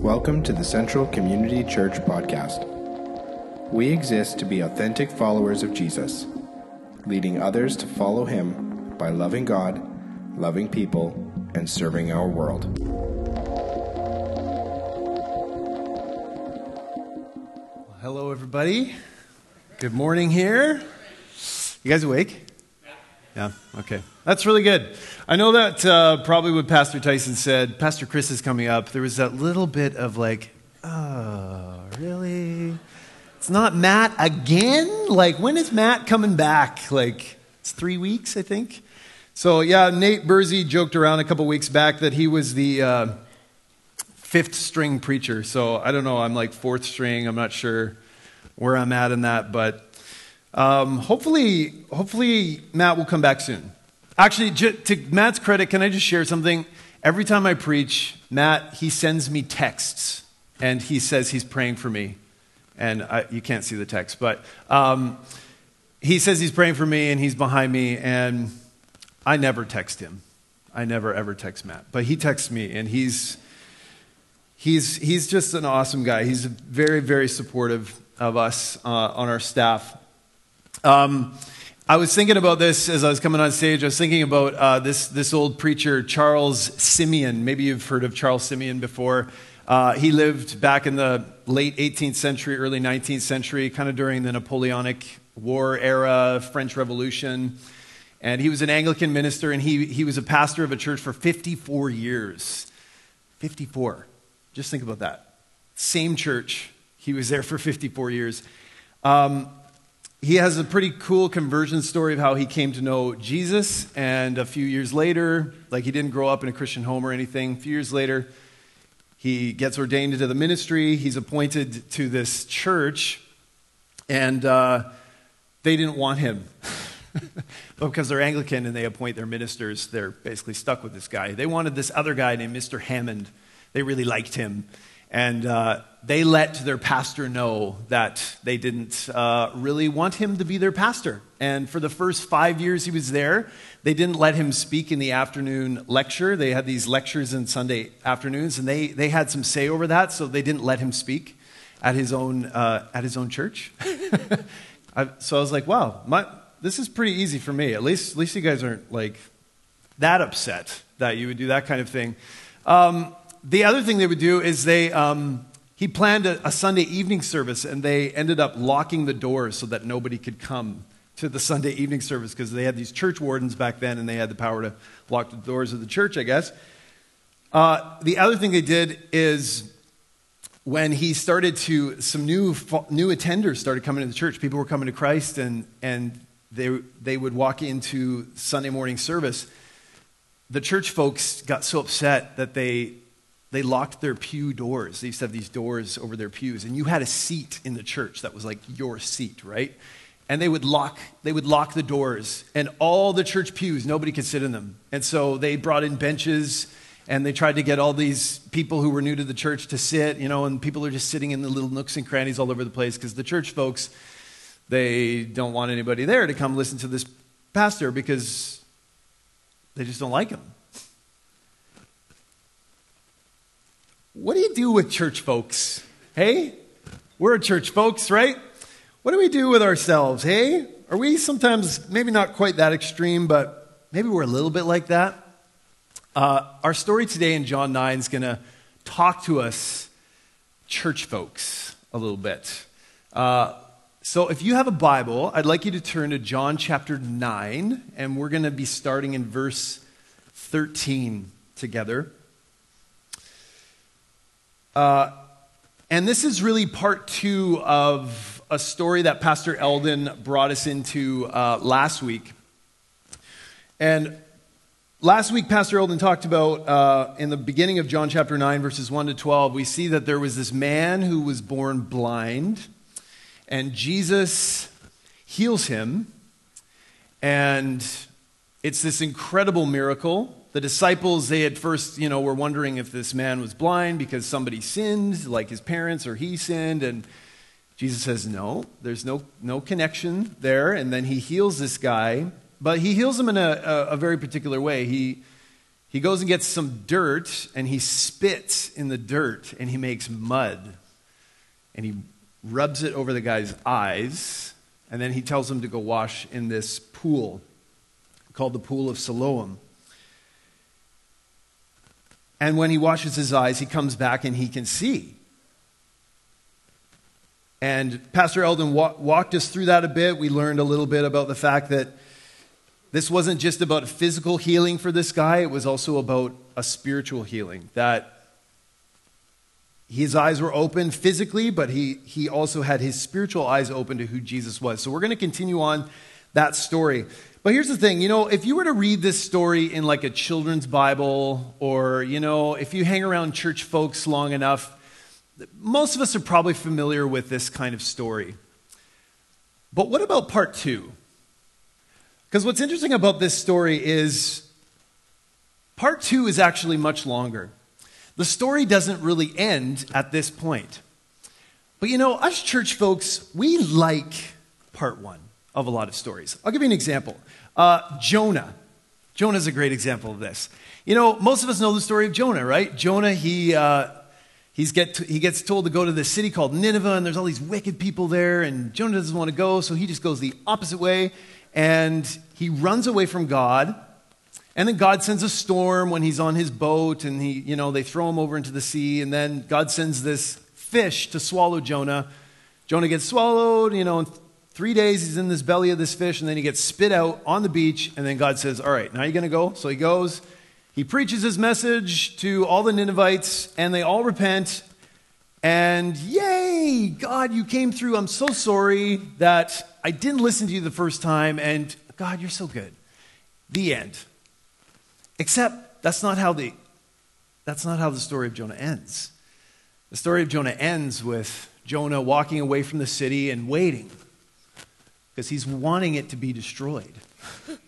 Welcome to the Central Community Church podcast. We exist to be authentic followers of Jesus, leading others to follow him by loving God, loving people, and serving our world. Hello, everybody. Good morning here. You guys awake? Yeah, okay. That's really good. I know that uh, probably what Pastor Tyson said, Pastor Chris is coming up, there was that little bit of like, oh, really? It's not Matt again? Like, when is Matt coming back? Like, it's three weeks, I think. So, yeah, Nate Bursey joked around a couple weeks back that he was the uh, fifth string preacher. So, I don't know, I'm like fourth string. I'm not sure where I'm at in that, but um, hopefully, hopefully Matt will come back soon. Actually, to Matt's credit, can I just share something? Every time I preach, Matt he sends me texts, and he says he's praying for me, and I, you can't see the text, but um, he says he's praying for me, and he's behind me, and I never text him. I never ever text Matt, but he texts me, and he's he's he's just an awesome guy. He's very very supportive of us uh, on our staff. Um, I was thinking about this as I was coming on stage. I was thinking about uh, this, this old preacher, Charles Simeon. Maybe you've heard of Charles Simeon before. Uh, he lived back in the late 18th century, early 19th century, kind of during the Napoleonic War era, French Revolution. And he was an Anglican minister, and he, he was a pastor of a church for 54 years. 54. Just think about that. Same church. He was there for 54 years. Um, he has a pretty cool conversion story of how he came to know Jesus. And a few years later, like he didn't grow up in a Christian home or anything, a few years later, he gets ordained into the ministry. He's appointed to this church, and uh, they didn't want him. because they're Anglican and they appoint their ministers, they're basically stuck with this guy. They wanted this other guy named Mr. Hammond. They really liked him. And uh, they let their pastor know that they didn't uh, really want him to be their pastor. And for the first five years he was there, they didn't let him speak in the afternoon lecture. They had these lectures in Sunday afternoons, and they, they had some say over that, so they didn't let him speak at his own, uh, at his own church. I, so I was like, wow, my, this is pretty easy for me. At least, at least you guys aren't like that upset that you would do that kind of thing. Um, the other thing they would do is they, um, he planned a, a, Sunday evening service and they ended up locking the doors so that nobody could come to the Sunday evening service because they had these church wardens back then and they had the power to lock the doors of the church, I guess. Uh, the other thing they did is when he started to, some new, new attenders started coming to the church. People were coming to Christ and, and they, they would walk into Sunday morning service. The church folks got so upset that they they locked their pew doors. They used to have these doors over their pews, and you had a seat in the church that was like your seat, right? And they would lock they would lock the doors, and all the church pews, nobody could sit in them. And so they brought in benches, and they tried to get all these people who were new to the church to sit, you know, and people are just sitting in the little nooks and crannies all over the place because the church folks they don't want anybody there to come listen to this pastor because they just don't like him. What do you do with church folks? Hey? We're church folks, right? What do we do with ourselves? Hey? Are we sometimes maybe not quite that extreme, but maybe we're a little bit like that? Uh, our story today in John 9 is going to talk to us, church folks, a little bit. Uh, so if you have a Bible, I'd like you to turn to John chapter 9, and we're going to be starting in verse 13 together. Uh, and this is really part two of a story that Pastor Eldon brought us into uh, last week. And last week, Pastor Eldon talked about uh, in the beginning of John chapter 9, verses 1 to 12, we see that there was this man who was born blind, and Jesus heals him. And it's this incredible miracle the disciples, they at first, you know, were wondering if this man was blind because somebody sinned, like his parents or he sinned. And Jesus says, no, there's no, no connection there. And then he heals this guy, but he heals him in a, a, a very particular way. He, he goes and gets some dirt and he spits in the dirt and he makes mud and he rubs it over the guy's eyes and then he tells him to go wash in this pool called the Pool of Siloam. And when he washes his eyes, he comes back and he can see. And Pastor Eldon wa- walked us through that a bit. We learned a little bit about the fact that this wasn't just about physical healing for this guy, it was also about a spiritual healing. That his eyes were open physically, but he, he also had his spiritual eyes open to who Jesus was. So we're going to continue on that story. But here's the thing, you know, if you were to read this story in like a children's Bible, or, you know, if you hang around church folks long enough, most of us are probably familiar with this kind of story. But what about part two? Because what's interesting about this story is part two is actually much longer. The story doesn't really end at this point. But you know, us church folks, we like part one of a lot of stories. I'll give you an example. Uh, Jonah. Jonah is a great example of this. You know, most of us know the story of Jonah, right? Jonah, he, uh, he's get to, he gets told to go to this city called Nineveh, and there's all these wicked people there, and Jonah doesn't want to go, so he just goes the opposite way, and he runs away from God. And then God sends a storm when he's on his boat, and he, you know, they throw him over into the sea, and then God sends this fish to swallow Jonah. Jonah gets swallowed, you know, Three days he's in this belly of this fish, and then he gets spit out on the beach, and then God says, All right, now you're going to go. So he goes. He preaches his message to all the Ninevites, and they all repent. And yay, God, you came through. I'm so sorry that I didn't listen to you the first time, and God, you're so good. The end. Except that's not how the that's not how the story of Jonah ends. The story of Jonah ends with Jonah walking away from the city and waiting because he's wanting it to be destroyed.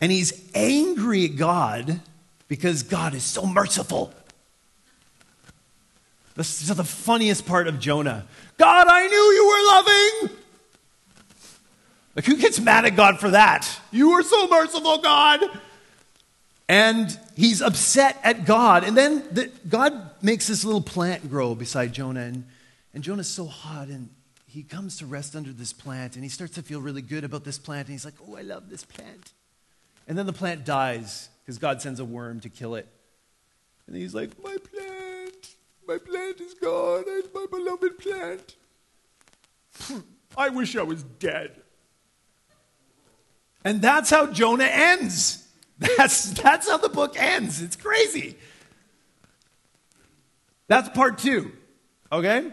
and he's angry at God because God is so merciful. This is the funniest part of Jonah. God, I knew you were loving. Like, who gets mad at God for that? You are so merciful, God. And he's upset at God. And then the, God makes this little plant grow beside Jonah. And, and Jonah's so hot and he comes to rest under this plant and he starts to feel really good about this plant and he's like, oh, I love this plant. And then the plant dies because God sends a worm to kill it. And he's like, my plant, my plant is gone. My beloved plant. I wish I was dead. And that's how Jonah ends. That's, that's how the book ends. It's crazy. That's part two. Okay?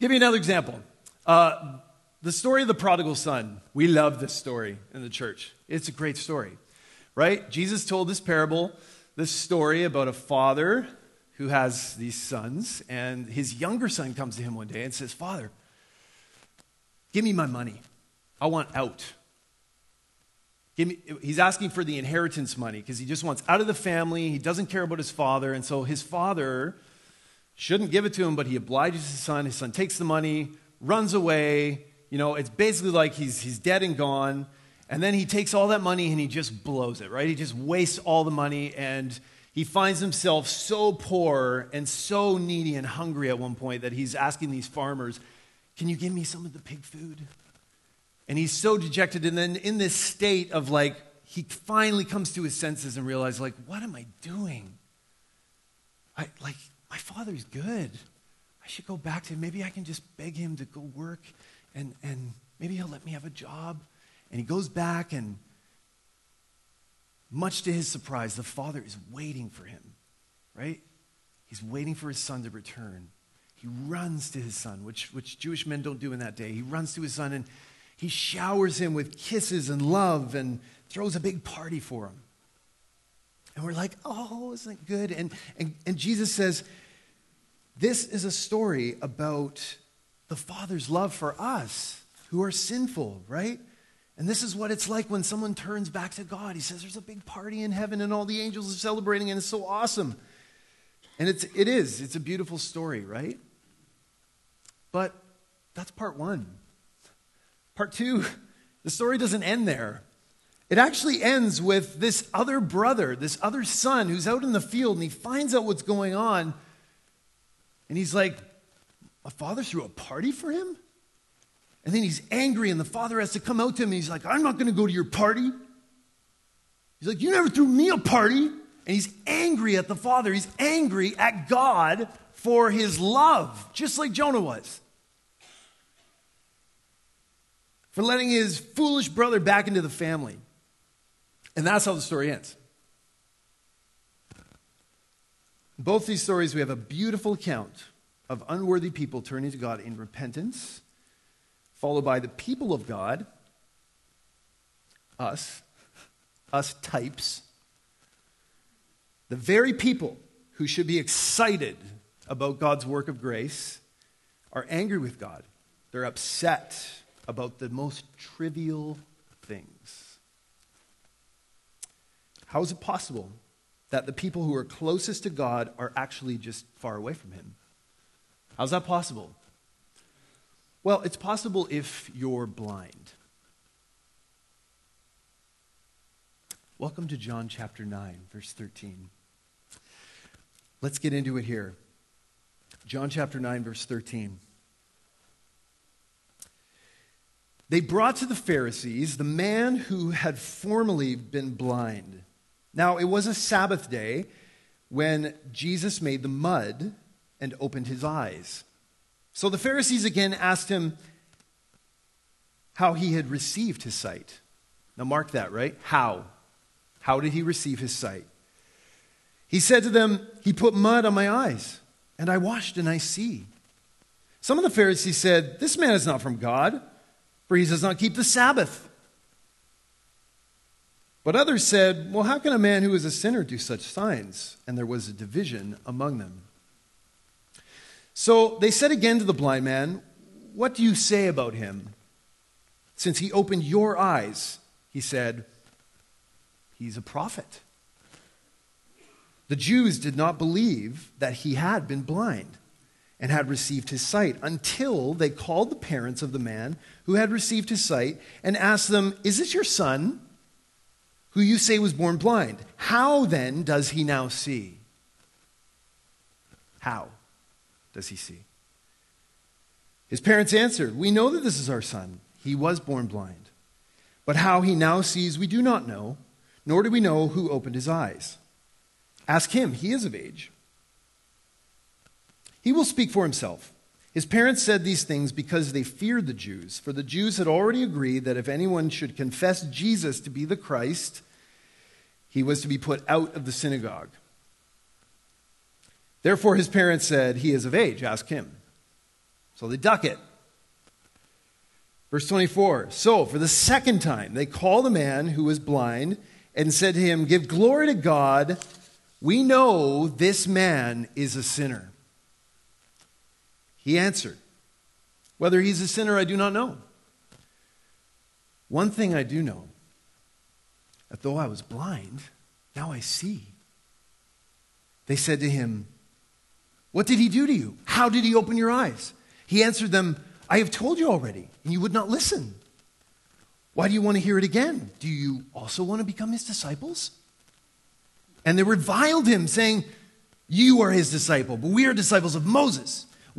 Give you another example. Uh, the story of the prodigal son. We love this story in the church. It's a great story, right? Jesus told this parable, this story about a father who has these sons, and his younger son comes to him one day and says, Father, give me my money. I want out. Give me, he's asking for the inheritance money because he just wants out of the family. He doesn't care about his father. And so his father shouldn't give it to him, but he obliges his son. His son takes the money, runs away. You know, it's basically like he's, he's dead and gone. And then he takes all that money and he just blows it, right? He just wastes all the money and he finds himself so poor and so needy and hungry at one point that he's asking these farmers, Can you give me some of the pig food? And he's so dejected. And then in this state of like, he finally comes to his senses and realizes, like, what am I doing? I, like, my father's good. I should go back to him. Maybe I can just beg him to go work and, and maybe he'll let me have a job. And he goes back, and much to his surprise, the father is waiting for him, right? He's waiting for his son to return. He runs to his son, which, which Jewish men don't do in that day. He runs to his son and he showers him with kisses and love and throws a big party for him. And we're like, oh, isn't it good? And, and, and Jesus says, this is a story about the Father's love for us who are sinful, right? And this is what it's like when someone turns back to God. He says, There's a big party in heaven, and all the angels are celebrating, and it's so awesome. And it's, it is. It's a beautiful story, right? But that's part one. Part two, the story doesn't end there. It actually ends with this other brother, this other son who's out in the field and he finds out what's going on. And he's like, My father threw a party for him? And then he's angry, and the father has to come out to him and he's like, I'm not going to go to your party. He's like, You never threw me a party. And he's angry at the father. He's angry at God for his love, just like Jonah was. For letting his foolish brother back into the family. And that's how the story ends. In both these stories, we have a beautiful account of unworthy people turning to God in repentance, followed by the people of God, us, us types, the very people who should be excited about God's work of grace are angry with God. They're upset about the most trivial things. How is it possible that the people who are closest to God are actually just far away from Him? How's that possible? Well, it's possible if you're blind. Welcome to John chapter 9, verse 13. Let's get into it here. John chapter 9, verse 13. They brought to the Pharisees the man who had formerly been blind. Now, it was a Sabbath day when Jesus made the mud and opened his eyes. So the Pharisees again asked him how he had received his sight. Now, mark that, right? How? How did he receive his sight? He said to them, He put mud on my eyes, and I washed, and I see. Some of the Pharisees said, This man is not from God, for he does not keep the Sabbath. But others said, Well, how can a man who is a sinner do such signs? And there was a division among them. So they said again to the blind man, What do you say about him? Since he opened your eyes, he said, He's a prophet. The Jews did not believe that he had been blind and had received his sight until they called the parents of the man who had received his sight and asked them, Is this your son, who you say was born blind? How then does he now see? How does he see? His parents answered, We know that this is our son. He was born blind. But how he now sees, we do not know, nor do we know who opened his eyes. Ask him, he is of age. He will speak for himself. His parents said these things because they feared the Jews, for the Jews had already agreed that if anyone should confess Jesus to be the Christ, he was to be put out of the synagogue. Therefore, his parents said, He is of age, ask him. So they duck it. Verse 24 So, for the second time, they called the man who was blind and said to him, Give glory to God. We know this man is a sinner. He answered, Whether he's a sinner, I do not know. One thing I do know that though I was blind, now I see. They said to him, What did he do to you? How did he open your eyes? He answered them, I have told you already, and you would not listen. Why do you want to hear it again? Do you also want to become his disciples? And they reviled him, saying, You are his disciple, but we are disciples of Moses.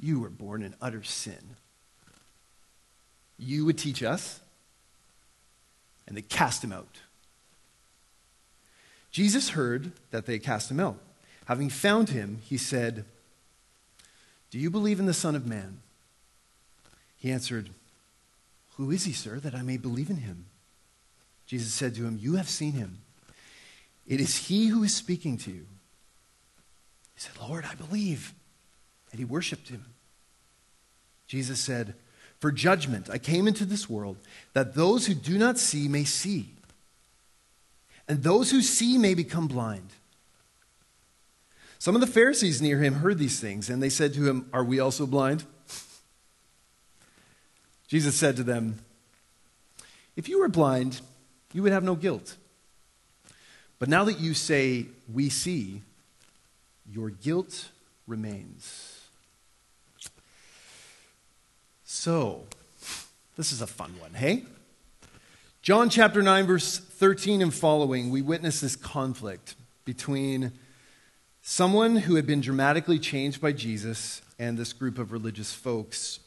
You were born in utter sin. You would teach us. And they cast him out. Jesus heard that they cast him out. Having found him, he said, Do you believe in the Son of Man? He answered, Who is he, sir, that I may believe in him? Jesus said to him, You have seen him. It is he who is speaking to you. He said, Lord, I believe. And he worshiped him. Jesus said, For judgment I came into this world, that those who do not see may see, and those who see may become blind. Some of the Pharisees near him heard these things, and they said to him, Are we also blind? Jesus said to them, If you were blind, you would have no guilt. But now that you say, We see, your guilt remains. So, this is a fun one, hey? John chapter 9, verse 13 and following, we witness this conflict between someone who had been dramatically changed by Jesus and this group of religious folks.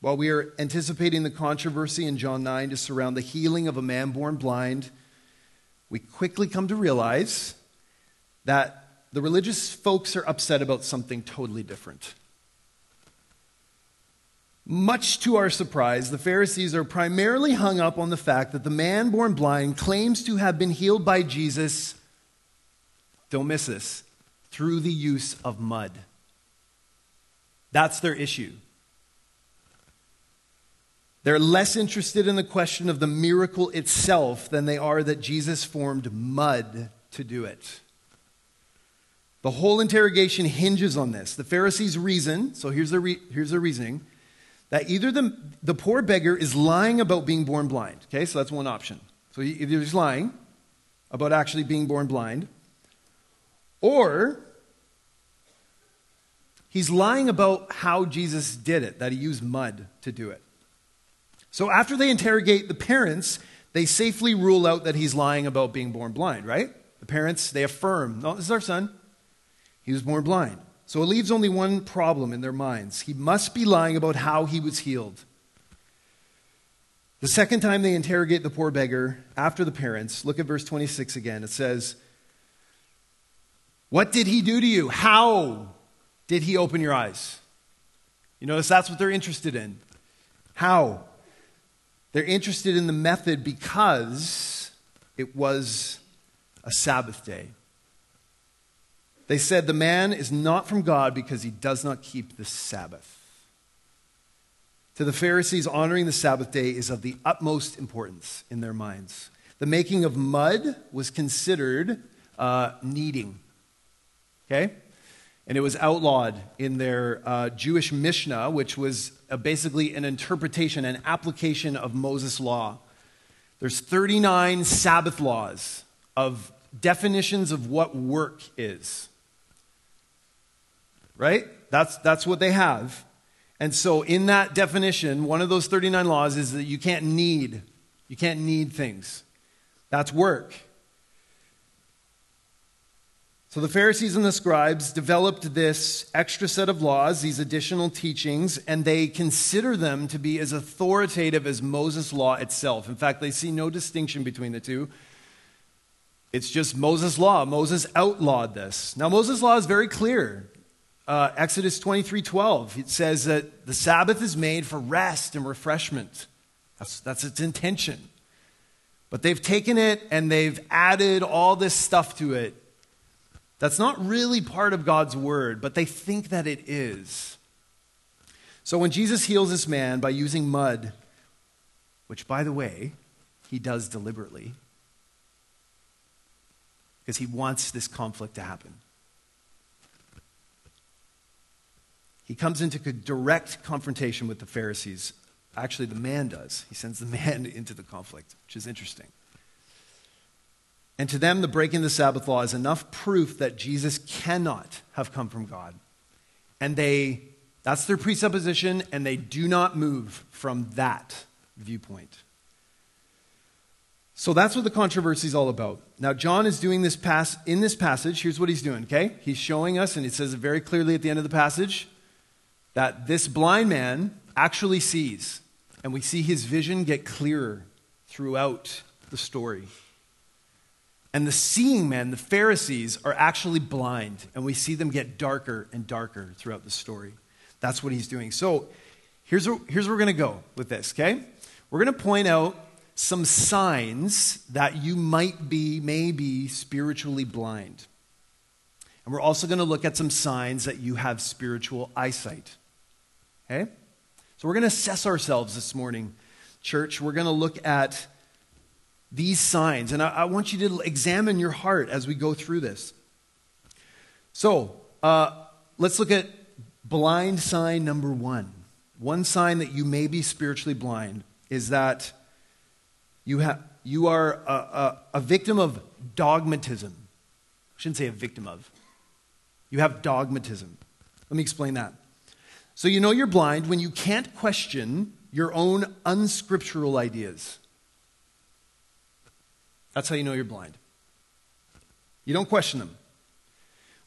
While we are anticipating the controversy in John 9 to surround the healing of a man born blind, we quickly come to realize that the religious folks are upset about something totally different. Much to our surprise, the Pharisees are primarily hung up on the fact that the man born blind claims to have been healed by Jesus, don't miss this, through the use of mud. That's their issue. They're less interested in the question of the miracle itself than they are that Jesus formed mud to do it. The whole interrogation hinges on this. The Pharisees reason, so here's their, re- here's their reasoning that either the, the poor beggar is lying about being born blind. Okay, so that's one option. So he, either he's lying about actually being born blind, or he's lying about how Jesus did it, that he used mud to do it. So after they interrogate the parents, they safely rule out that he's lying about being born blind, right? The parents, they affirm, no, this is our son. He was born blind. So it leaves only one problem in their minds. He must be lying about how he was healed. The second time they interrogate the poor beggar after the parents, look at verse 26 again. It says, What did he do to you? How did he open your eyes? You notice that's what they're interested in. How? They're interested in the method because it was a Sabbath day. They said, The man is not from God because he does not keep the Sabbath. To the Pharisees, honoring the Sabbath day is of the utmost importance in their minds. The making of mud was considered uh, kneading. Okay? And it was outlawed in their uh, Jewish Mishnah, which was uh, basically an interpretation, an application of Moses' law. There's 39 Sabbath laws of definitions of what work is right? That's, that's what they have. And so, in that definition, one of those 39 laws is that you can't knead. You can't knead things. That's work. So, the Pharisees and the scribes developed this extra set of laws, these additional teachings, and they consider them to be as authoritative as Moses' law itself. In fact, they see no distinction between the two. It's just Moses' law. Moses outlawed this. Now, Moses' law is very clear uh, Exodus 23 12. It says that the Sabbath is made for rest and refreshment. That's, that's its intention. But they've taken it and they've added all this stuff to it. That's not really part of God's word, but they think that it is. So when Jesus heals this man by using mud, which, by the way, he does deliberately, because he wants this conflict to happen. He comes into direct confrontation with the Pharisees. Actually, the man does. He sends the man into the conflict, which is interesting. And to them, the breaking of the Sabbath law is enough proof that Jesus cannot have come from God. And they, that's their presupposition, and they do not move from that viewpoint. So that's what the controversy is all about. Now, John is doing this pass in this passage. Here's what he's doing, okay? He's showing us, and it says it very clearly at the end of the passage that this blind man actually sees. And we see his vision get clearer throughout the story. And the seeing men, the Pharisees, are actually blind. And we see them get darker and darker throughout the story. That's what he's doing. So here's where, here's where we're going to go with this, okay? We're going to point out some signs that you might be, maybe, spiritually blind. And we're also going to look at some signs that you have spiritual eyesight. Okay? So we're going to assess ourselves this morning, church. We're going to look at these signs. And I, I want you to examine your heart as we go through this. So, uh, let's look at blind sign number one. One sign that you may be spiritually blind is that you, have, you are a, a, a victim of dogmatism. I shouldn't say a victim of. You have dogmatism. Let me explain that. So, you know you're blind when you can't question your own unscriptural ideas. That's how you know you're blind. You don't question them.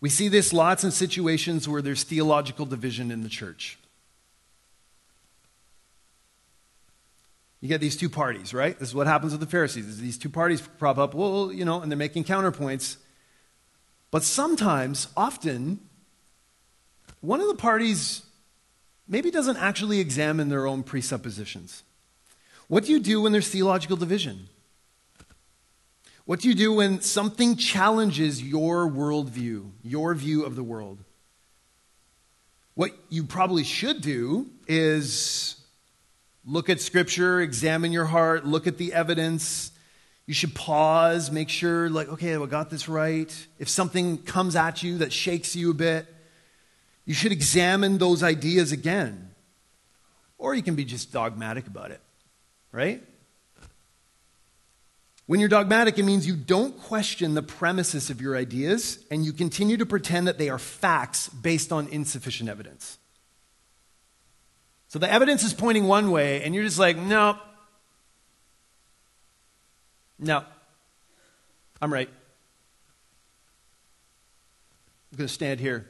We see this lots in situations where there's theological division in the church. You get these two parties, right? This is what happens with the Pharisees. These two parties prop up, well, you know, and they're making counterpoints. But sometimes, often, one of the parties maybe doesn't actually examine their own presuppositions. What do you do when there's theological division? What do you do when something challenges your worldview, your view of the world? What you probably should do is look at Scripture, examine your heart, look at the evidence. You should pause, make sure, like, okay, I got this right. If something comes at you that shakes you a bit, you should examine those ideas again. Or you can be just dogmatic about it, right? When you're dogmatic, it means you don't question the premises of your ideas and you continue to pretend that they are facts based on insufficient evidence. So the evidence is pointing one way, and you're just like, no, no, I'm right. I'm going to stand here.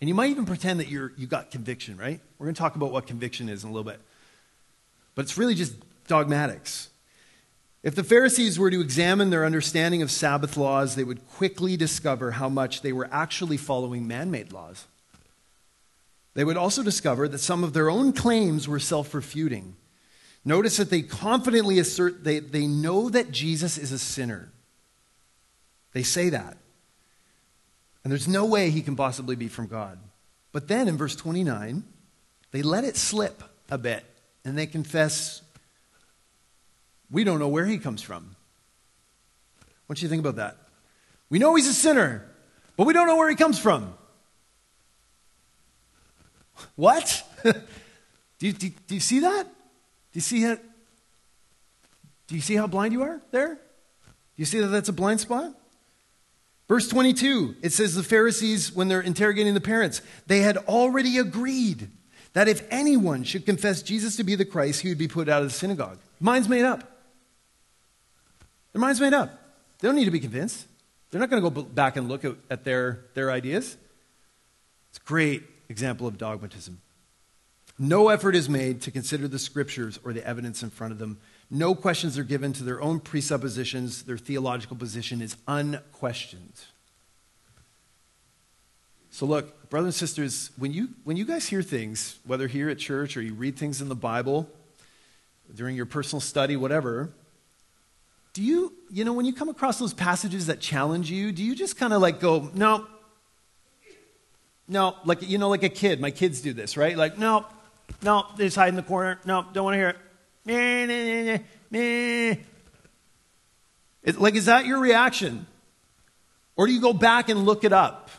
And you might even pretend that you're, you got conviction, right? We're going to talk about what conviction is in a little bit. But it's really just dogmatics. If the Pharisees were to examine their understanding of Sabbath laws, they would quickly discover how much they were actually following man made laws. They would also discover that some of their own claims were self refuting. Notice that they confidently assert they, they know that Jesus is a sinner. They say that. And there's no way he can possibly be from God. But then in verse 29, they let it slip a bit and they confess we don't know where he comes from. What do you think about that? We know he's a sinner, but we don't know where he comes from. What? do, you, do, do, you see that? Do you see it? Do you see how blind you are there? Do you see that that's a blind spot? Verse 22, it says the Pharisees, when they're interrogating the parents, they had already agreed that if anyone should confess Jesus to be the Christ, he would be put out of the synagogue. Mind's made up. Their mind's made up. They don't need to be convinced. They're not going to go back and look at, at their, their ideas. It's a great example of dogmatism. No effort is made to consider the scriptures or the evidence in front of them. No questions are given to their own presuppositions. Their theological position is unquestioned. So, look, brothers and sisters, when you, when you guys hear things, whether here at church or you read things in the Bible, during your personal study, whatever, do you, you know, when you come across those passages that challenge you, do you just kind of like go, no, no, like, you know, like a kid. My kids do this, right? Like, no, no, they just hide in the corner. No, don't want to hear it. Like, is that your reaction? Or do you go back and look it up?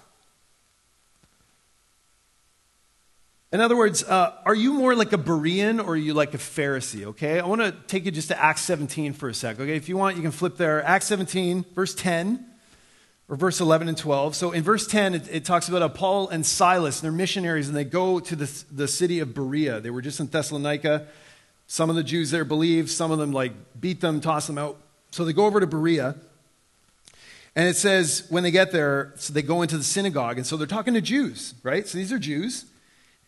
In other words, uh, are you more like a Berean or are you like a Pharisee? Okay, I want to take you just to Acts 17 for a sec. Okay, if you want, you can flip there. Acts 17, verse 10, or verse 11 and 12. So in verse 10, it, it talks about Paul and Silas, and they're missionaries, and they go to the, the city of Berea. They were just in Thessalonica. Some of the Jews there believe, some of them like beat them, toss them out. So they go over to Berea. And it says when they get there, so they go into the synagogue, and so they're talking to Jews, right? So these are Jews.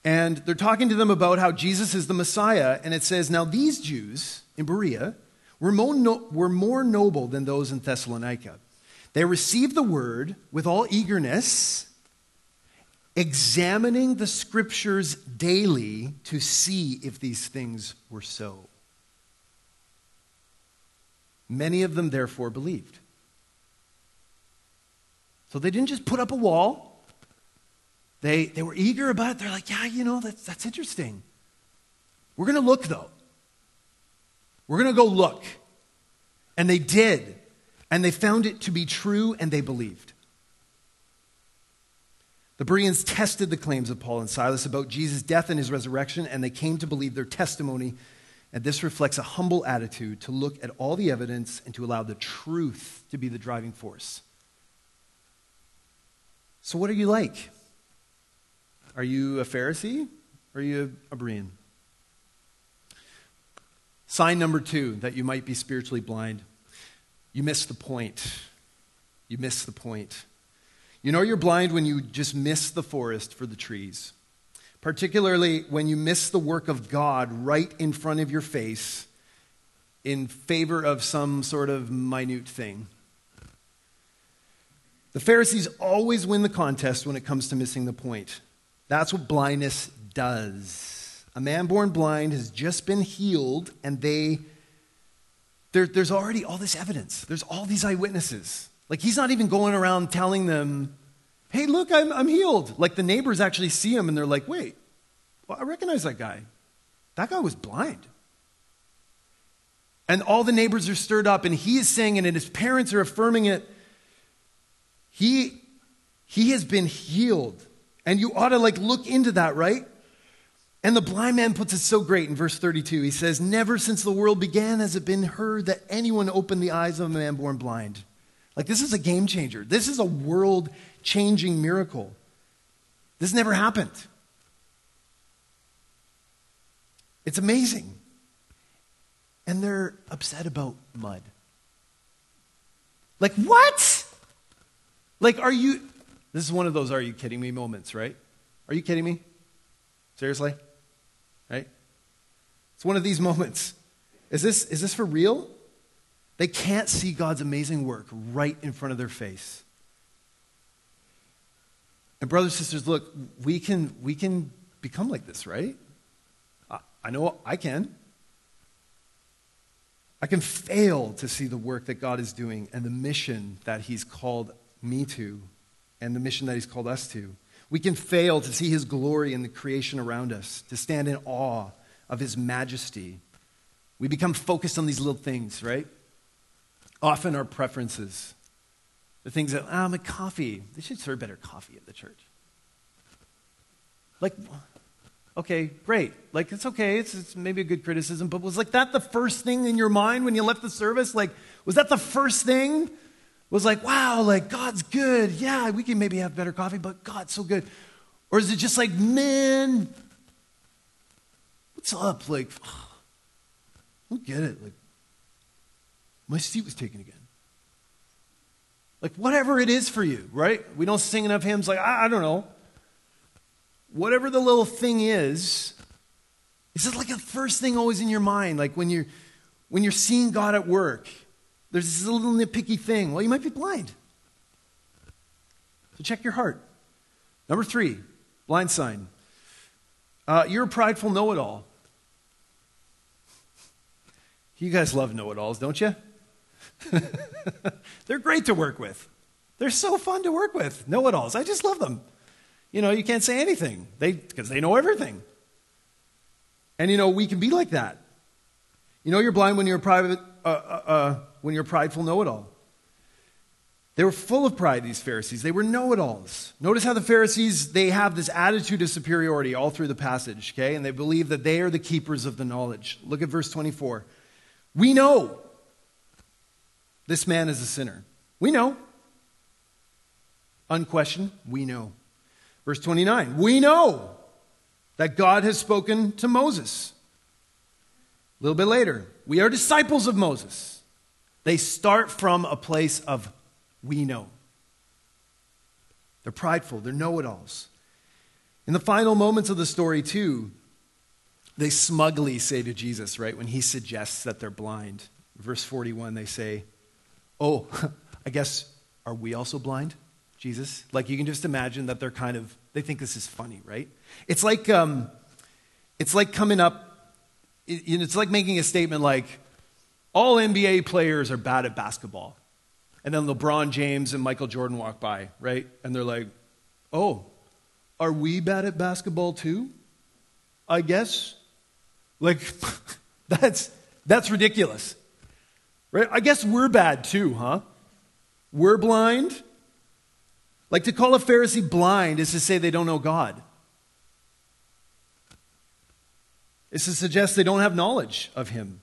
And they're talking to them about how Jesus is the Messiah. And it says, Now these Jews in Berea were more, no, were more noble than those in Thessalonica. They received the word with all eagerness, examining the scriptures daily to see if these things were so. Many of them, therefore, believed. So they didn't just put up a wall. They, they were eager about it. They're like, yeah, you know, that's, that's interesting. We're going to look, though. We're going to go look And they did. And they found it to be true and they believed. The Bereans tested the claims of Paul and Silas about Jesus' death and his resurrection, and they came to believe their testimony. And this reflects a humble attitude to look at all the evidence and to allow the truth to be the driving force. So, what are you like? Are you a Pharisee or are you a Berean? Sign number two that you might be spiritually blind. You miss the point. You miss the point. You know you're blind when you just miss the forest for the trees, particularly when you miss the work of God right in front of your face in favor of some sort of minute thing. The Pharisees always win the contest when it comes to missing the point. That's what blindness does. A man born blind has just been healed, and they, there, there's already all this evidence. There's all these eyewitnesses. Like, he's not even going around telling them, hey, look, I'm, I'm healed. Like, the neighbors actually see him, and they're like, wait, well, I recognize that guy. That guy was blind. And all the neighbors are stirred up, and he is saying it, and his parents are affirming it. He, he has been healed. And you ought to like look into that, right? And the blind man puts it so great in verse 32. He says, Never since the world began has it been heard that anyone opened the eyes of a man born blind. Like, this is a game changer. This is a world changing miracle. This never happened. It's amazing. And they're upset about mud. Like, what? Like, are you. This is one of those are you kidding me moments, right? Are you kidding me? Seriously? Right? It's one of these moments. Is this, is this for real? They can't see God's amazing work right in front of their face. And, brothers and sisters, look, we can, we can become like this, right? I, I know I can. I can fail to see the work that God is doing and the mission that He's called me to and the mission that He's called us to. We can fail to see His glory in the creation around us, to stand in awe of His majesty. We become focused on these little things, right? Often our preferences. The things that, ah, oh, my coffee, they should serve better coffee at the church. Like, okay, great. Like, it's okay. It's, it's, maybe a good criticism, but was like that the first thing in your mind when you left the service? Like, was that the first thing? was like, wow, like God's good. Yeah, we can maybe have better coffee, but God's so good. Or is it just like, man, what's up? Like, I don't get it. Like, my seat was taken again. Like, whatever it is for you, right? We don't sing enough hymns, like, I, I don't know. Whatever the little thing is, is it like the first thing always in your mind? Like when you're when you're seeing God at work, there's this little nitpicky thing. Well, you might be blind. So check your heart. Number three, blind sign. Uh, you're a prideful know it all. You guys love know it alls, don't you? They're great to work with. They're so fun to work with. Know it alls. I just love them. You know, you can't say anything they because they know everything. And you know, we can be like that. You know, you're blind when you're private, uh, uh, uh when you're prideful know it all. They were full of pride, these Pharisees. They were know it alls. Notice how the Pharisees, they have this attitude of superiority all through the passage, okay? And they believe that they are the keepers of the knowledge. Look at verse 24. We know this man is a sinner. We know. Unquestioned, we know. Verse 29. We know that God has spoken to Moses. A little bit later, we are disciples of Moses. They start from a place of we know. They're prideful, they're know it alls. In the final moments of the story, too, they smugly say to Jesus, right, when he suggests that they're blind. Verse 41, they say, Oh, I guess, are we also blind, Jesus? Like you can just imagine that they're kind of, they think this is funny, right? It's like, um, it's like coming up, it's like making a statement like, all NBA players are bad at basketball. And then LeBron James and Michael Jordan walk by, right? And they're like, oh, are we bad at basketball too? I guess. Like, that's, that's ridiculous. Right? I guess we're bad too, huh? We're blind. Like to call a Pharisee blind is to say they don't know God. It's to suggest they don't have knowledge of Him,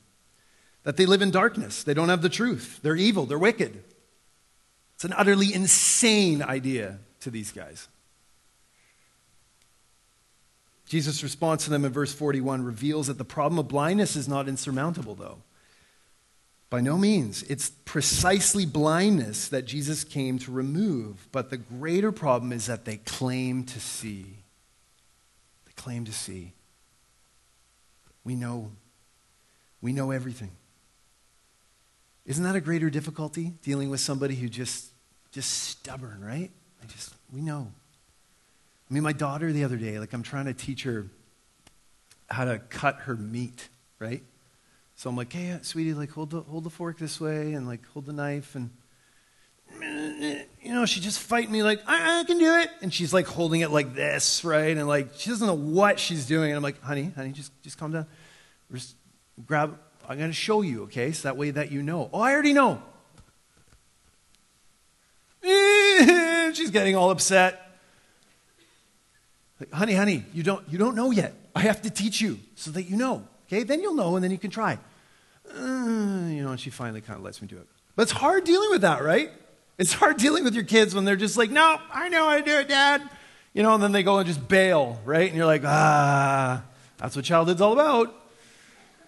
that they live in darkness, they don't have the truth, they're evil, they're wicked. It's an utterly insane idea to these guys. Jesus' response to them in verse 41 reveals that the problem of blindness is not insurmountable, though. By no means. It's precisely blindness that Jesus came to remove. But the greater problem is that they claim to see. They claim to see. We know. We know everything. Isn't that a greater difficulty dealing with somebody who just just stubborn, right? I just we know. I mean, my daughter the other day, like I'm trying to teach her how to cut her meat, right? So I'm like, hey, uh, sweetie, like hold the, hold the fork this way and like hold the knife. And, you know, she just fight me like, I, I can do it. And she's like holding it like this, right? And like, she doesn't know what she's doing. And I'm like, honey, honey, just, just calm down. Just grab, I'm going to show you, okay? So that way that you know. Oh, I already know. she's getting all upset. Like, honey, honey, you don't, you don't know yet. I have to teach you so that you know. Okay, then you'll know and then you can try uh, you know, and she finally kind of lets me do it. But it's hard dealing with that, right? It's hard dealing with your kids when they're just like, no, I know how to do it, Dad. You know, and then they go and just bail, right? And you're like, ah, that's what childhood's all about.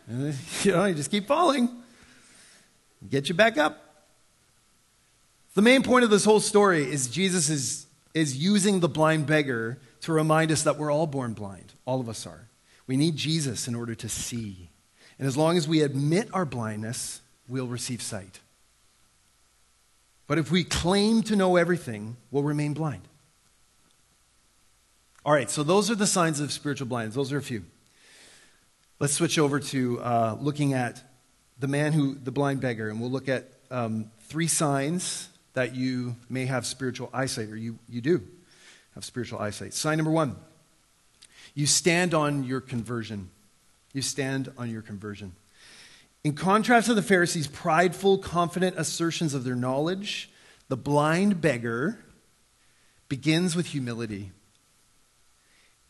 And, you know, you just keep falling, get you back up. The main point of this whole story is Jesus is, is using the blind beggar to remind us that we're all born blind. All of us are. We need Jesus in order to see. And as long as we admit our blindness, we'll receive sight. But if we claim to know everything, we'll remain blind. All right, so those are the signs of spiritual blindness. Those are a few. Let's switch over to uh, looking at the man who, the blind beggar, and we'll look at um, three signs that you may have spiritual eyesight, or you, you do have spiritual eyesight. Sign number one you stand on your conversion. You stand on your conversion. In contrast to the Pharisees' prideful, confident assertions of their knowledge, the blind beggar begins with humility.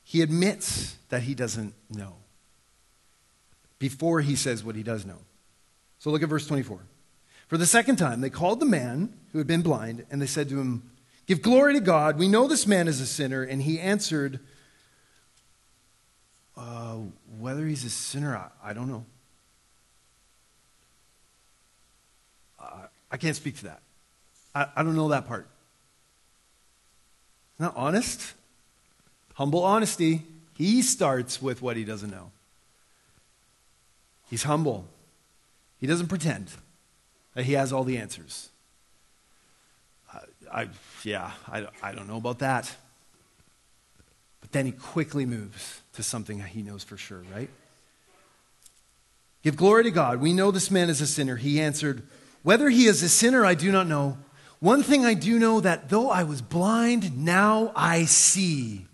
He admits that he doesn't know before he says what he does know. So look at verse 24. For the second time, they called the man who had been blind, and they said to him, Give glory to God. We know this man is a sinner. And he answered, uh, whether he's a sinner, I, I don't know. I can't speak to that. I, I don't know that part. That honest? Humble honesty. He starts with what he doesn't know. He's humble. He doesn't pretend that he has all the answers. I yeah, I, I don't know about that. But then he quickly moves to something he knows for sure, right? Give glory to God. We know this man is a sinner. He answered, Whether he is a sinner, I do not know. One thing I do know that though I was blind, now I see.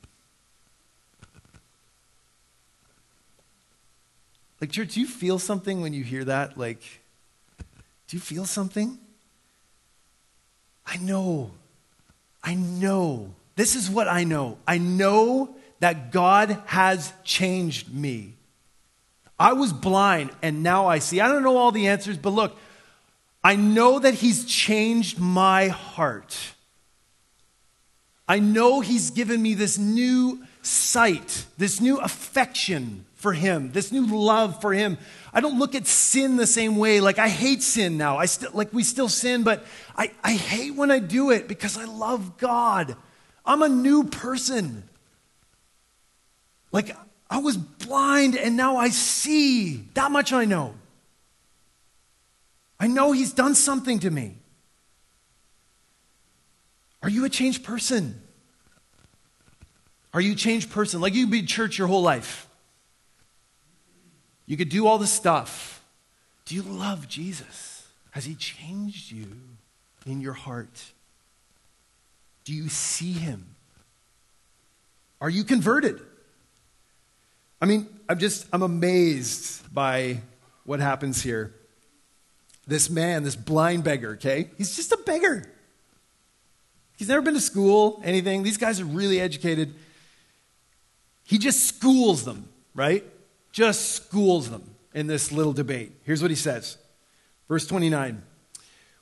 Like, church, do you feel something when you hear that? Like, do you feel something? I know. I know. This is what I know. I know that God has changed me. I was blind and now I see. I don't know all the answers, but look, I know that He's changed my heart. I know He's given me this new sight, this new affection for Him, this new love for Him. I don't look at sin the same way. Like, I hate sin now. I still, like, we still sin, but I, I hate when I do it because I love God. I'm a new person. Like, I was blind and now I see. That much I know. I know He's done something to me. Are you a changed person? Are you a changed person? Like you could be church your whole life. You could do all this stuff. Do you love Jesus? Has He changed you in your heart? Do you see Him? Are you converted? I mean, I'm just, I'm amazed by what happens here. this man, this blind beggar, okay? He's just a beggar. He's never been to school, anything. These guys are really educated. He just schools them, right? Just schools them in this little debate. Here's what he says Verse 29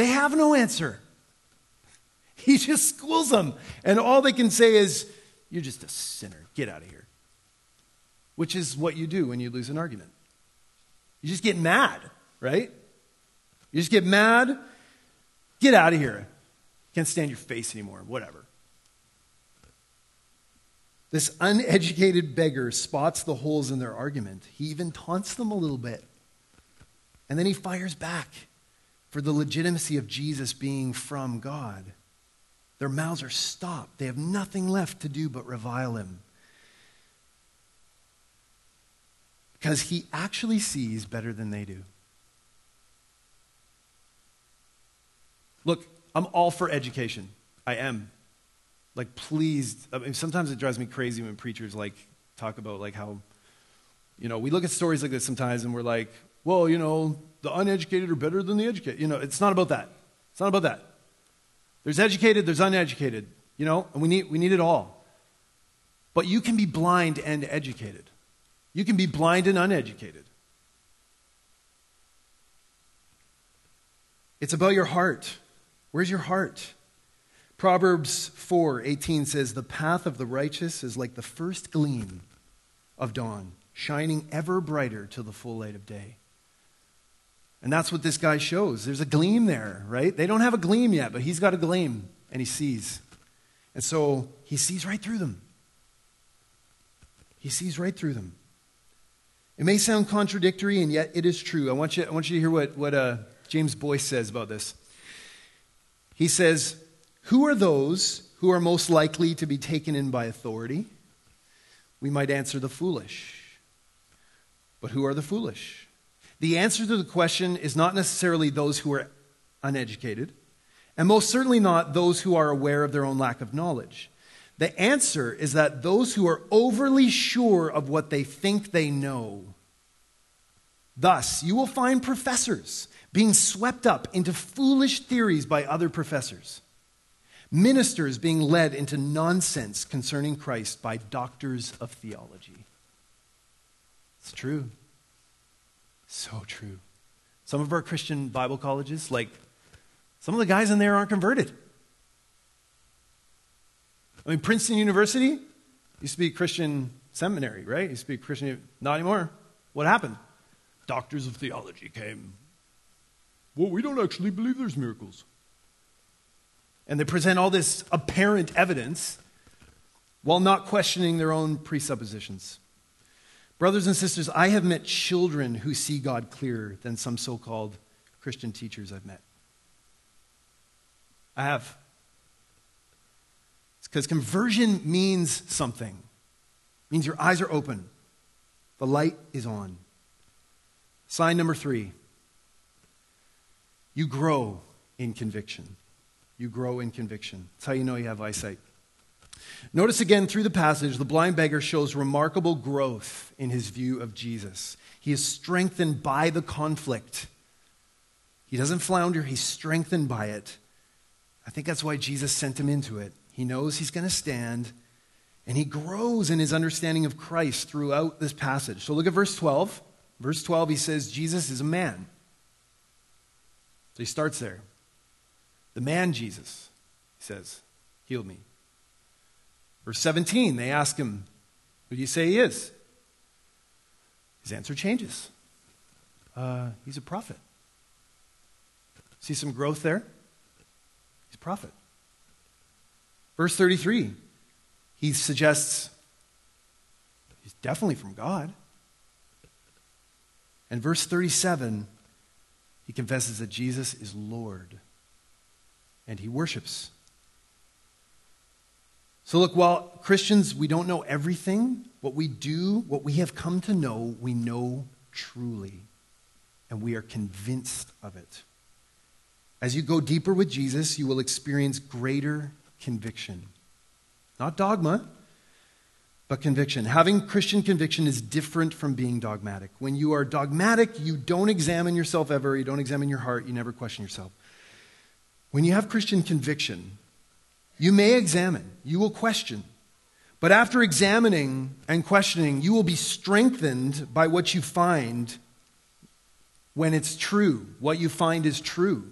They have no answer. He just schools them. And all they can say is, You're just a sinner. Get out of here. Which is what you do when you lose an argument. You just get mad, right? You just get mad. Get out of here. Can't stand your face anymore. Whatever. This uneducated beggar spots the holes in their argument. He even taunts them a little bit. And then he fires back for the legitimacy of Jesus being from God. Their mouths are stopped. They have nothing left to do but revile him. Because he actually sees better than they do. Look, I'm all for education. I am. Like, please. I mean, sometimes it drives me crazy when preachers like talk about like how, you know, we look at stories like this sometimes and we're like, well, you know, the uneducated are better than the educated. You know, it's not about that. It's not about that. There's educated, there's uneducated, you know, and we need, we need it all. But you can be blind and educated. You can be blind and uneducated. It's about your heart. Where's your heart? Proverbs 4:18 says the path of the righteous is like the first gleam of dawn, shining ever brighter till the full light of day. And that's what this guy shows. There's a gleam there, right? They don't have a gleam yet, but he's got a gleam and he sees. And so he sees right through them. He sees right through them. It may sound contradictory, and yet it is true. I want you, I want you to hear what, what uh, James Boice says about this. He says, Who are those who are most likely to be taken in by authority? We might answer the foolish. But who are the foolish? The answer to the question is not necessarily those who are uneducated, and most certainly not those who are aware of their own lack of knowledge. The answer is that those who are overly sure of what they think they know. Thus, you will find professors being swept up into foolish theories by other professors, ministers being led into nonsense concerning Christ by doctors of theology. It's true. So true. Some of our Christian Bible colleges, like, some of the guys in there aren't converted. I mean, Princeton University used to be a Christian seminary, right? Used to be Christian. Not anymore. What happened? Doctors of theology came. Well, we don't actually believe there's miracles. And they present all this apparent evidence while not questioning their own presuppositions. Brothers and sisters, I have met children who see God clearer than some so called Christian teachers I've met. I have. It's because conversion means something. It means your eyes are open. The light is on. Sign number three you grow in conviction. You grow in conviction. That's how you know you have eyesight. Notice again through the passage, the blind beggar shows remarkable growth in his view of Jesus. He is strengthened by the conflict. He doesn't flounder, he's strengthened by it. I think that's why Jesus sent him into it. He knows he's going to stand, and he grows in his understanding of Christ throughout this passage. So look at verse 12. Verse 12, he says, Jesus is a man. So he starts there. The man Jesus, he says, healed me. Verse 17, they ask him, Who do you say he is? His answer changes. Uh, he's a prophet. See some growth there? He's a prophet. Verse 33, he suggests he's definitely from God. And verse 37, He confesses that Jesus is Lord. And he worships. So, look, while Christians, we don't know everything, what we do, what we have come to know, we know truly. And we are convinced of it. As you go deeper with Jesus, you will experience greater conviction. Not dogma, but conviction. Having Christian conviction is different from being dogmatic. When you are dogmatic, you don't examine yourself ever, you don't examine your heart, you never question yourself. When you have Christian conviction, you may examine, you will question. But after examining and questioning, you will be strengthened by what you find when it's true. What you find is true.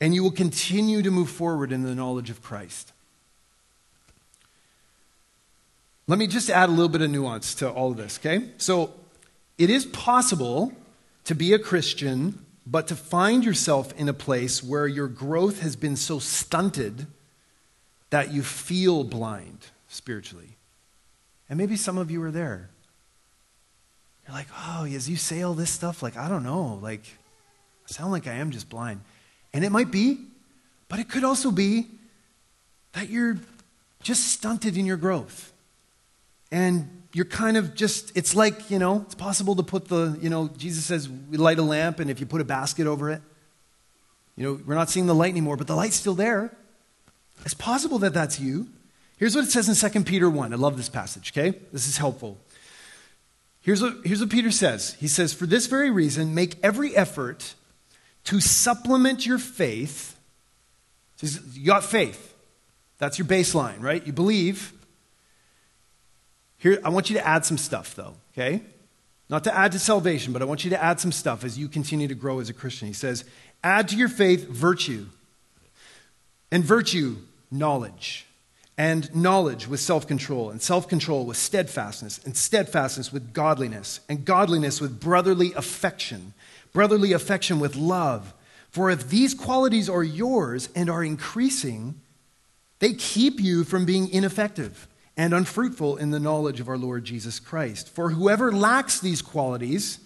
And you will continue to move forward in the knowledge of Christ. Let me just add a little bit of nuance to all of this, okay? So, it is possible to be a Christian, but to find yourself in a place where your growth has been so stunted that you feel blind spiritually. And maybe some of you are there. You're like, oh, as you say all this stuff, like, I don't know, like, I sound like I am just blind. And it might be, but it could also be that you're just stunted in your growth and you're kind of just, it's like, you know, it's possible to put the, you know, Jesus says, we light a lamp, and if you put a basket over it, you know, we're not seeing the light anymore, but the light's still there. It's possible that that's you. Here's what it says in 2 Peter 1. I love this passage, okay? This is helpful. Here's what, here's what Peter says He says, For this very reason, make every effort to supplement your faith. You got faith. That's your baseline, right? You believe. Here, I want you to add some stuff, though, okay? Not to add to salvation, but I want you to add some stuff as you continue to grow as a Christian. He says, add to your faith virtue, and virtue, knowledge, and knowledge with self control, and self control with steadfastness, and steadfastness with godliness, and godliness with brotherly affection, brotherly affection with love. For if these qualities are yours and are increasing, they keep you from being ineffective and unfruitful in the knowledge of our Lord Jesus Christ. For whoever lacks these qualities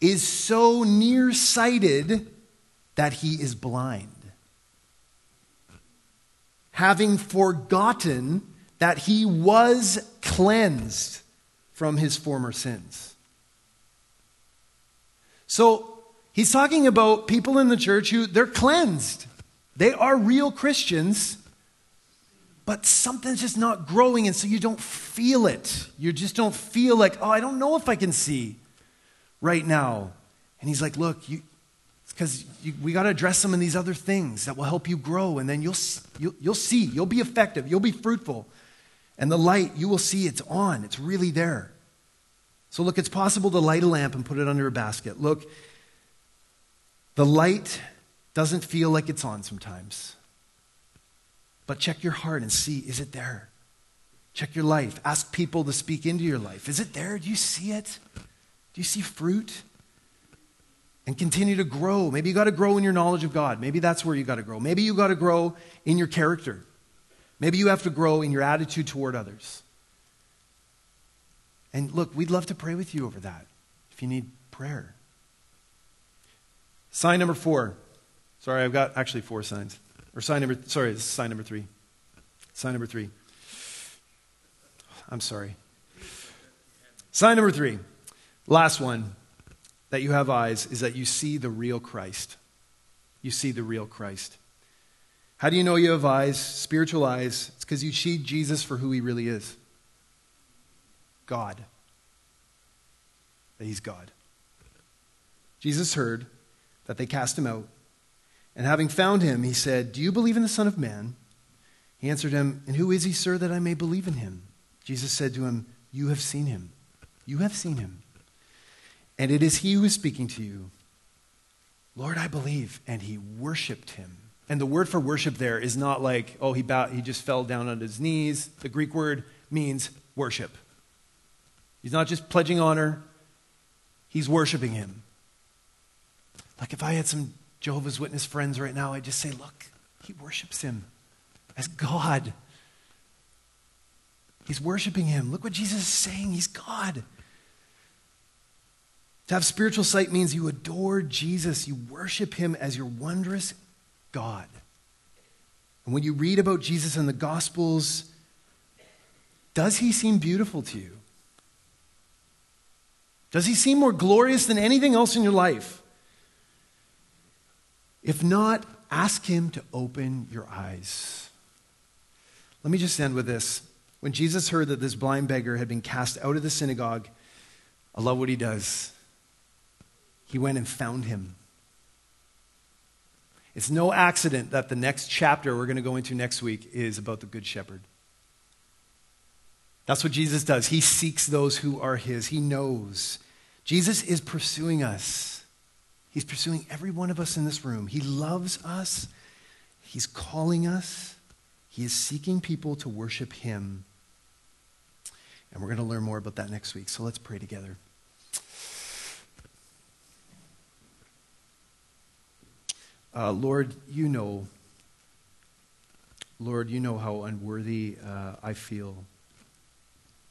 is so nearsighted that he is blind, having forgotten that he was cleansed from his former sins. So he's talking about people in the church who they're cleansed. They are real Christians but something's just not growing, and so you don't feel it. You just don't feel like, oh, I don't know if I can see right now. And he's like, look, you, because we got to address some of these other things that will help you grow, and then you'll, you'll, you'll see, you'll be effective, you'll be fruitful. And the light, you will see it's on, it's really there. So, look, it's possible to light a lamp and put it under a basket. Look, the light doesn't feel like it's on sometimes. But check your heart and see is it there? Check your life. Ask people to speak into your life. Is it there? Do you see it? Do you see fruit? And continue to grow. Maybe you got to grow in your knowledge of God. Maybe that's where you got to grow. Maybe you got to grow in your character. Maybe you have to grow in your attitude toward others. And look, we'd love to pray with you over that if you need prayer. Sign number four. Sorry, I've got actually four signs. Or sign number, sorry, this is sign number three. Sign number three. I'm sorry. Sign number three. Last one that you have eyes is that you see the real Christ. You see the real Christ. How do you know you have eyes, spiritual eyes? It's because you see Jesus for who he really is God. That he's God. Jesus heard that they cast him out and having found him, he said, Do you believe in the Son of Man? He answered him, And who is he, sir, that I may believe in him? Jesus said to him, You have seen him. You have seen him. And it is he who is speaking to you. Lord, I believe. And he worshiped him. And the word for worship there is not like, oh, he, bowed, he just fell down on his knees. The Greek word means worship. He's not just pledging honor, he's worshiping him. Like if I had some Jehovah's Witness friends right now, I'd just say, look, he worships him as God. He's worshiping him. Look what Jesus is saying. He's God. To have spiritual sight means you adore Jesus, you worship him as your wondrous God. And when you read about Jesus in the Gospels, does he seem beautiful to you? Does he seem more glorious than anything else in your life? If not, ask him to open your eyes. Let me just end with this. When Jesus heard that this blind beggar had been cast out of the synagogue, I love what he does. He went and found him. It's no accident that the next chapter we're going to go into next week is about the Good Shepherd. That's what Jesus does. He seeks those who are his. He knows. Jesus is pursuing us. He's pursuing every one of us in this room. He loves us. He's calling us. He is seeking people to worship him. And we're going to learn more about that next week. So let's pray together. Uh, Lord, you know, Lord, you know how unworthy uh, I feel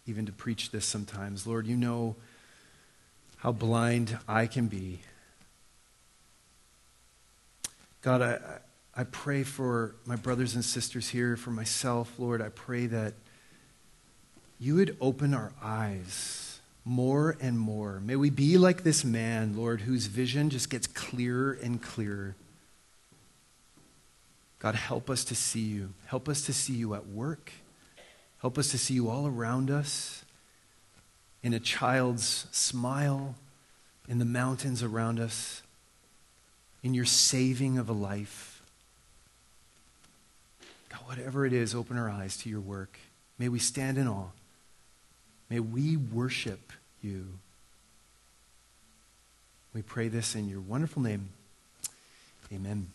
even to preach this sometimes. Lord, you know how blind I can be. God, I, I pray for my brothers and sisters here, for myself, Lord. I pray that you would open our eyes more and more. May we be like this man, Lord, whose vision just gets clearer and clearer. God, help us to see you. Help us to see you at work. Help us to see you all around us in a child's smile, in the mountains around us, in your saving of a life. God, whatever it is, open our eyes to your work. May we stand in awe. May we worship you. We pray this in your wonderful name. Amen.